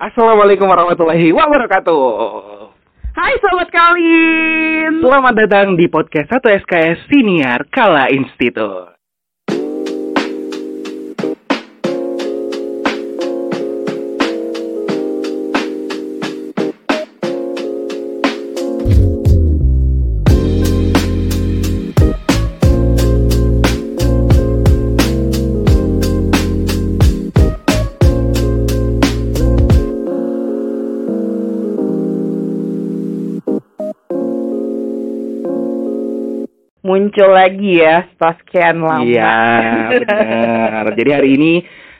Assalamualaikum warahmatullahi wabarakatuh. Hai sobat Kalin. Selamat datang di podcast 1 SKS Siniar Kala Institut. Muncul lagi ya setelah sekian lama. Iya, benar. Jadi hari ini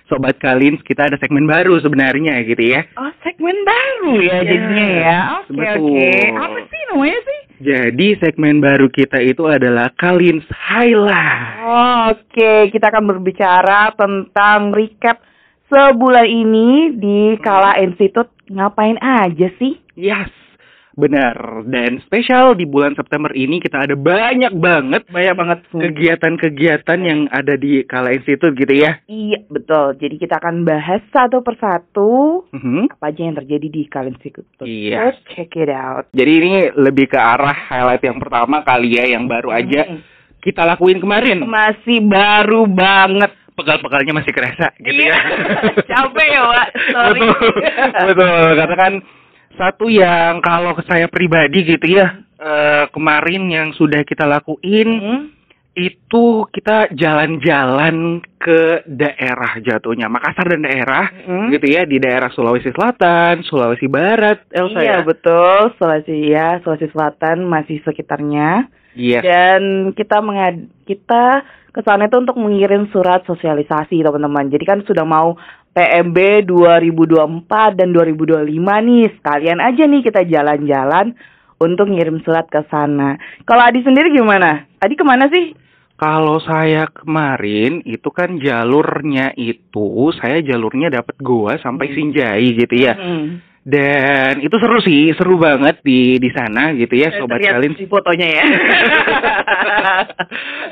Sobat Kalins kita ada segmen baru sebenarnya gitu ya. Oh segmen baru ya Iya, jadinya ya. Oke betul. oke. Apa sih namanya sih? Jadi segmen baru kita itu adalah Kalins Highlight. Oh, Oke kita akan berbicara tentang recap sebulan ini di Kala Institute ngapain aja sih? Yes, benar. Dan spesial di bulan September ini kita ada banyak banget Banyak banget. kegiatan-kegiatan yang ada di Kala Institut gitu ya. Iya betul. Jadi kita akan bahas satu persatu Mhm. apa aja yang terjadi di Kala Institute. Iya. Let's check it out. Jadi ini lebih ke arah highlight yang pertama kali ya yang baru aja Mm. kita lakuin kemarin. Masih baru banget. Pegal-pegalnya masih kerasa gitu Iya. ya. Capek ya, Pak. Sorry. betul, betul. Karena kan satu yang kalau saya pribadi gitu ya eh, kemarin yang sudah kita lakuin Hmm. Itu kita jalan-jalan ke daerah jatuhnya Makassar dan daerah Hmm. gitu ya di daerah Sulawesi Selatan, Sulawesi Barat, Elsa Iya ya. betul, Sulawesi ya, Sulawesi Selatan masih sekitarnya. Iya. Dan kita mengad kita ke sana itu untuk mengirim surat sosialisasi teman-teman. Jadi kan sudah mau PMB 2024 dan 2025 nih. Sekalian aja nih kita jalan-jalan untuk ngirim surat ke sana. Kalau Adi sendiri gimana? Adi ke mana sih? Kalau saya kemarin itu kan jalurnya itu saya jalurnya dapat Goa sampai Hmm. Sinjai gitu ya. Hmm. Dan itu seru sih, seru banget di di sana gitu ya sobat Terlihat kalian. di fotonya ya.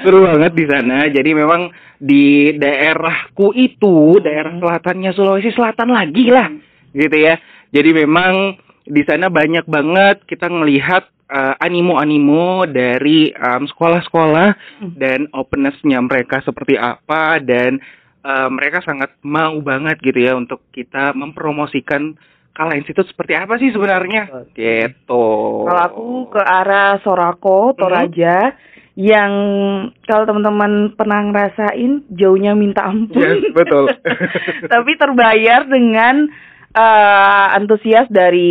seru banget di sana. Jadi memang di daerahku itu, daerah Hmm. selatannya Sulawesi Selatan lagi lah, gitu ya. Jadi memang di sana banyak banget kita ngelihat eh, animo-animo dari sekolah-sekolah Hmm. dan openness-nya mereka seperti apa dan eh, mereka sangat mau banget gitu ya untuk kita mempromosikan Kala Institut seperti apa sih sebenarnya? Gitu. Kalau aku ke arah Sorako, Toraja, yang kalau teman-teman pernah ngerasain jauhnya minta ampun. Yes, betul. Tapi terbayar dengan eh, antusias dari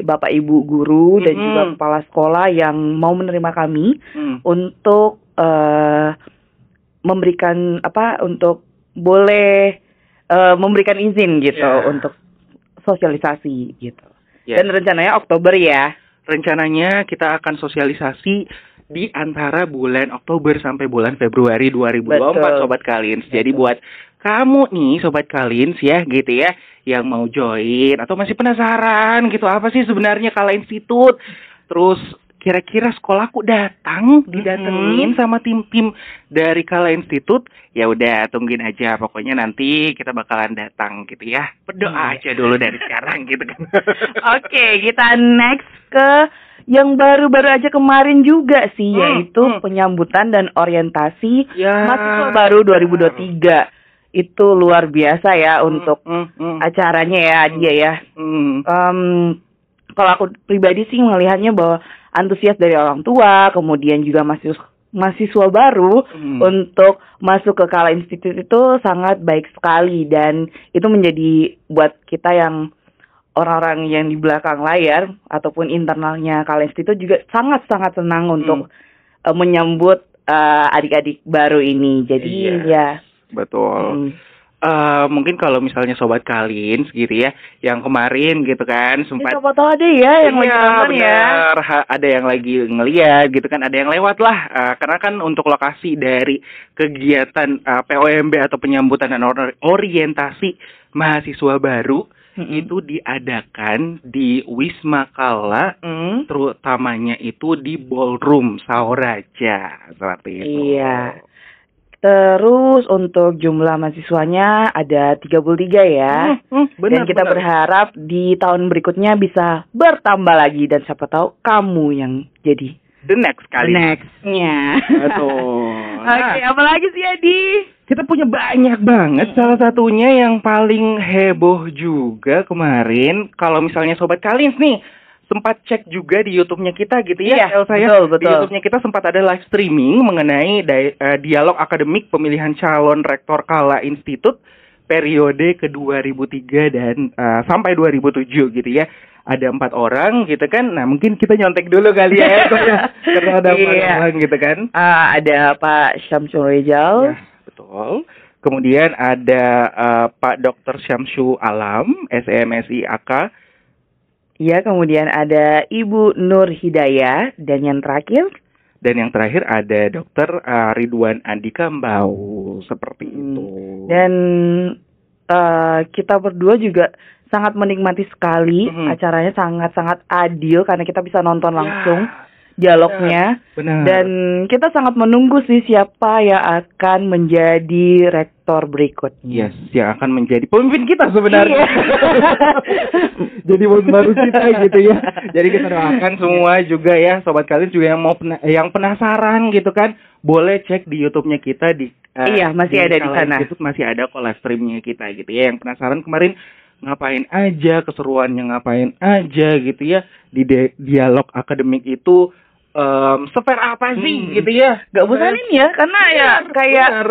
Bapak Ibu guru dan Mhm. juga kepala sekolah yang mau menerima kami Hmm. untuk eh, memberikan apa untuk boleh eh, memberikan izin gitu Ya. untuk sosialisasi gitu. Ya. Dan rencananya Oktober ya. rencananya kita akan sosialisasi di antara bulan Oktober sampai bulan Februari 2024 Betul. sobat Kalins. Jadi buat kamu nih sobat Kalins ya gitu ya yang mau join atau masih penasaran gitu apa sih sebenarnya Kala Institut? Terus kira-kira sekolahku datang didatengin sama tim-tim dari Kala Institut ya udah tungguin aja pokoknya nanti kita bakalan datang gitu ya berdoa Hmm. aja dulu dari sekarang gitu kan Oke, kita next ke yang baru-baru aja kemarin juga sih, Hmm, yaitu hmm. penyambutan dan orientasi ya mahasiswa baru 2023. Itu luar biasa ya untuk Hmm, hmm, acaranya ya dia ya. hmm. Em, kalau aku pribadi sih melihatnya bahwa antusias dari orang tua, kemudian juga mahasiswa mahasiswa baru Hmm. untuk masuk ke Kala Institute itu sangat baik sekali dan itu menjadi buat kita yang orang-orang yang di belakang layar ataupun internalnya Kala Institute juga sangat-sangat senang untuk eh, menyambut eh, adik-adik baru ini. Jadi Iya. ya Betul. mm, Eh, mungkin kalau misalnya sobat Kalins gitu ya, yang kemarin gitu kan sempat tahu ada ya yang Iya, ya. ada yang lagi ngeliat gitu kan, ada yang lewat lah. Eh, karena kan untuk lokasi dari kegiatan eh, POMB atau penyambutan dan or- orientasi mahasiswa baru Mm-mm. itu diadakan di Wisma Kala Mm. terutamanya itu di ballroom Saoraja seperti itu. Iya. Terus untuk jumlah mahasiswanya ada 33 ya. Hmm, hmm, benar, dan kita benar. berharap di tahun berikutnya bisa bertambah lagi dan siapa tahu kamu yang jadi the next kali. nextnya. Betul. Oke, Nah, apa lagi sih Adi? kita punya banyak banget. Salah satunya yang paling heboh juga kemarin, kalau misalnya sobat Kalins nih sempat cek juga di YouTube-nya kita gitu ya, Iya, Elsa ya. betul, Di betul. YouTube-nya kita sempat ada live streaming mengenai di- eh, dialog akademik pemilihan calon rektor Kala Institut periode ke 2003 dan eh, sampai 2007 gitu ya. Ada empat orang gitu kan. Nah mungkin kita nyontek dulu kali ya, ya. karena ada empat Iya. orang gitu kan. Ah, ada Pak Syamsul Rijal. Ya, betul. Kemudian ada eh, Pak Dr. Syamsu Alam, SMSI AK. Iya, kemudian ada Ibu Nur Hidayah dan yang terakhir Dan yang terakhir ada Dr. eh, Ridwan Andika Mbau. Seperti Hmm. itu. dan eh, kita berdua juga sangat menikmati sekali Mhm. acaranya sangat-sangat adil karena kita bisa nonton Ya, langsung dialognya benar. dan kita sangat menunggu sih siapa yang akan menjadi rektor berikutnya. Yes, yang akan menjadi pemimpin kita sebenarnya. Iya. Jadi bos baru kita gitu ya. Jadi kita doakan semua juga ya, sobat kalian juga yang mau pena- yang penasaran gitu kan, boleh cek di YouTube-nya kita di eh, Iya, masih ada di sana. Institute masih ada kok live streamnya kita gitu ya. Yang penasaran kemarin ngapain aja, keseruannya ngapain aja gitu ya di dialog akademik itu em sefair apa sih Hmm. gitu ya. Gak bosanin ya karena ya Benar, kayak benar.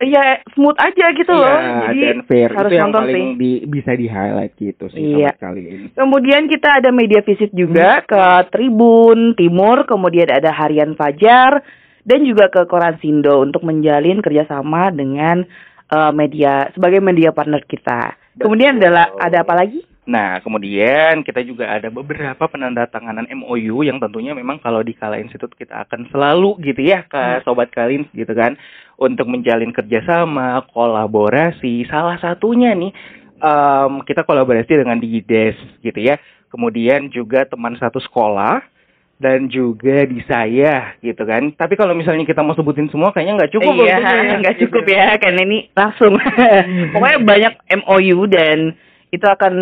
Ya smooth aja gitu loh. Iya, Jadi dan fair harus itu yang nonton paling sih. di- bisa di highlight gitu sih Iya. sobat kalian. Kemudian kita ada media visit Hmm. juga ke Tribun Timur, kemudian ada Harian Fajar dan juga ke Koran Sindo untuk menjalin kerjasama dengan eh, media sebagai media partner kita. Kemudian adalah ada apa lagi? Nah, kemudian kita juga ada beberapa penandatanganan MOU yang tentunya memang kalau di Kala Institute kita akan selalu gitu ya ke Hmm. sobat Kalin gitu kan untuk menjalin kerjasama, kolaborasi. Salah satunya nih em, kita kolaborasi dengan Dides gitu ya. Kemudian juga teman satu sekolah dan juga di saya gitu kan. Tapi kalau misalnya kita mau sebutin semua kayaknya nggak cukup. iya, nggak gitu. cukup ya karena ini langsung. Pokoknya banyak MOU dan itu akan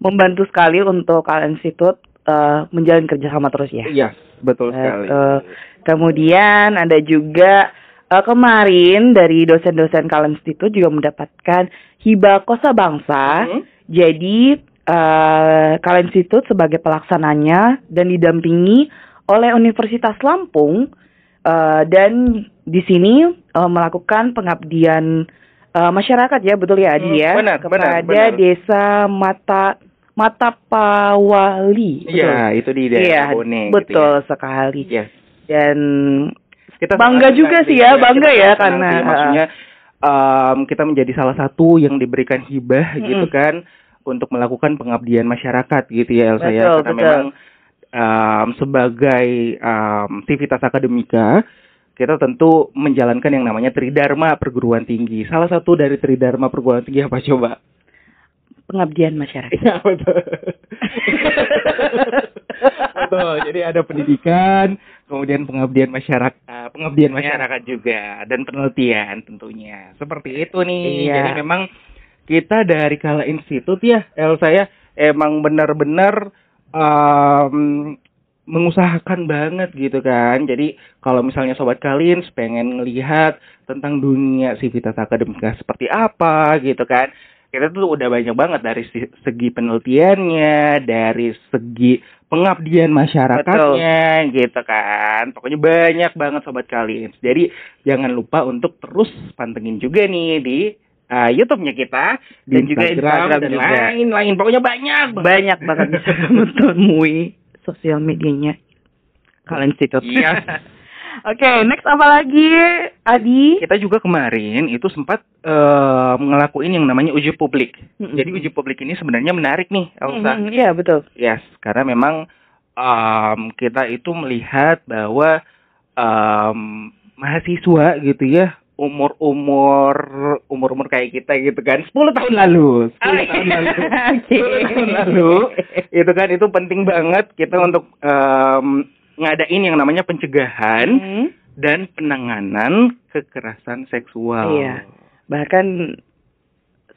membantu sekali untuk Kalian Institut eh, menjalin kerjasama terus ya. Iya, betul sekali. Betul. Kemudian ada juga eh, kemarin dari dosen-dosen Kalian Institut juga mendapatkan hibah kosa bangsa. Hmm? Jadi eh Kalian Institut sebagai pelaksananya dan didampingi oleh Universitas Lampung eh, dan di sini eh, melakukan pengabdian eh, masyarakat ya betul ya Adi Hmm, ya benar, kepada benar, benar. desa Mata Matapawali. betul? Iya, itu di daerah Iya, Bone. betul Gitu sekali. ya. Yes. Dan Kita Bangga juga sih ya, kita bangga ya, karena- sih. maksudnya em, kita menjadi salah satu yang diberikan hibah Mm-mm. gitu kan untuk melakukan pengabdian masyarakat gitu ya Elsa ya Betul, karena betul. memang em, sebagai aktivitas akademika kita tentu menjalankan yang namanya Tridharma perguruan tinggi. Salah satu dari Tridharma perguruan tinggi apa coba? pengabdian masyarakat. Iya betul. betul. Jadi ada pendidikan, kemudian pengabdian masyarakat, eh, pengabdian Iya. masyarakat juga dan penelitian tentunya. Seperti itu nih. Iya. Jadi memang kita dari Kala Institut ya, Elsa ya, emang benar-benar em, mengusahakan banget gitu kan. Jadi kalau misalnya sobat kalian pengen ngelihat tentang dunia sivitas akademika seperti apa gitu kan. Kita tuh udah banyak banget dari segi penelitiannya, dari segi pengabdian masyarakatnya gitu kan. Pokoknya banyak banget sobat kalian. Jadi jangan lupa untuk terus pantengin juga nih di uh, YouTube-nya kita Dan juga Instagram dan lain-lain. Pokoknya banyak banget. Banyak banget bisa menemui sosial medianya Kalian Institut. Iya. Oke, next apa lagi, Adi? Kita juga kemarin itu sempat eh, ngelakuin yang namanya uji publik. Mm-mm. Jadi uji publik ini sebenarnya menarik nih, Elsa. Mm, Iya, betul. Yes, karena memang em, kita itu melihat bahwa em, mahasiswa gitu ya, umur-umur umur-umur kayak kita gitu kan, 10 tahun lalu, 10 tahun lalu. Oke. 10 tahun lalu itu kan itu penting banget kita untuk em, ngadain yang namanya pencegahan Hmm. dan penanganan kekerasan seksual. Iya. Bahkan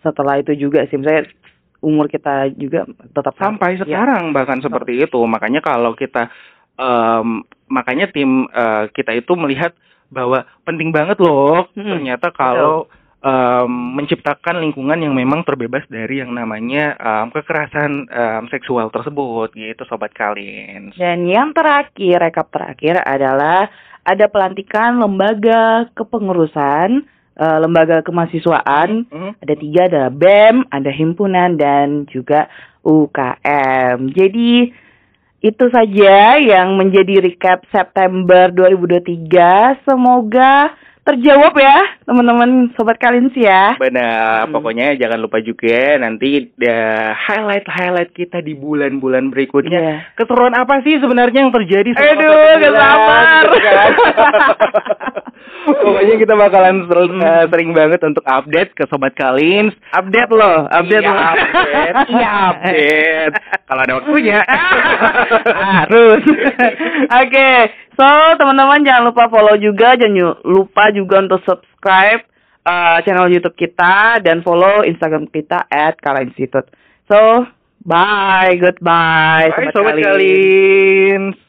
setelah itu juga sih, misalnya umur kita juga tetap Sampai ya. sekarang bahkan seperti itu. Makanya kalau kita em, makanya tim eh, kita itu melihat bahwa penting banget loh Hmm, ternyata kalau em, menciptakan lingkungan yang memang terbebas dari yang namanya em, kekerasan em, seksual tersebut gitu sobat kalian. Dan yang terakhir, rekap terakhir adalah ada pelantikan lembaga kepengurusan, eh, lembaga kemahasiswaan. Hmm? Ada tiga, ada BEM, ada himpunan, dan juga UKM. Jadi itu saja yang menjadi recap September 2023. Semoga terjawab ya teman-teman sobat kalian sih ya. Benar, Hmm. pokoknya jangan lupa juga nanti the highlight-highlight kita di bulan-bulan berikutnya. Iya. Keseruan apa sih sebenarnya yang terjadi selama Aduh, gak sabar. gitu kan? Pokoknya kita bakalan ser- Hmm. eh, sering banget untuk update ke sobat Kalins. Update loh, update Iya, loh. update. Iya, update. Kalau ada waktunya. Harus. Oke, so teman-teman jangan lupa follow juga, jangan lupa juga untuk subscribe uh, channel YouTube kita dan follow Instagram kita at Kala Institute. So, bye, goodbye, Bye, sobat Kalins.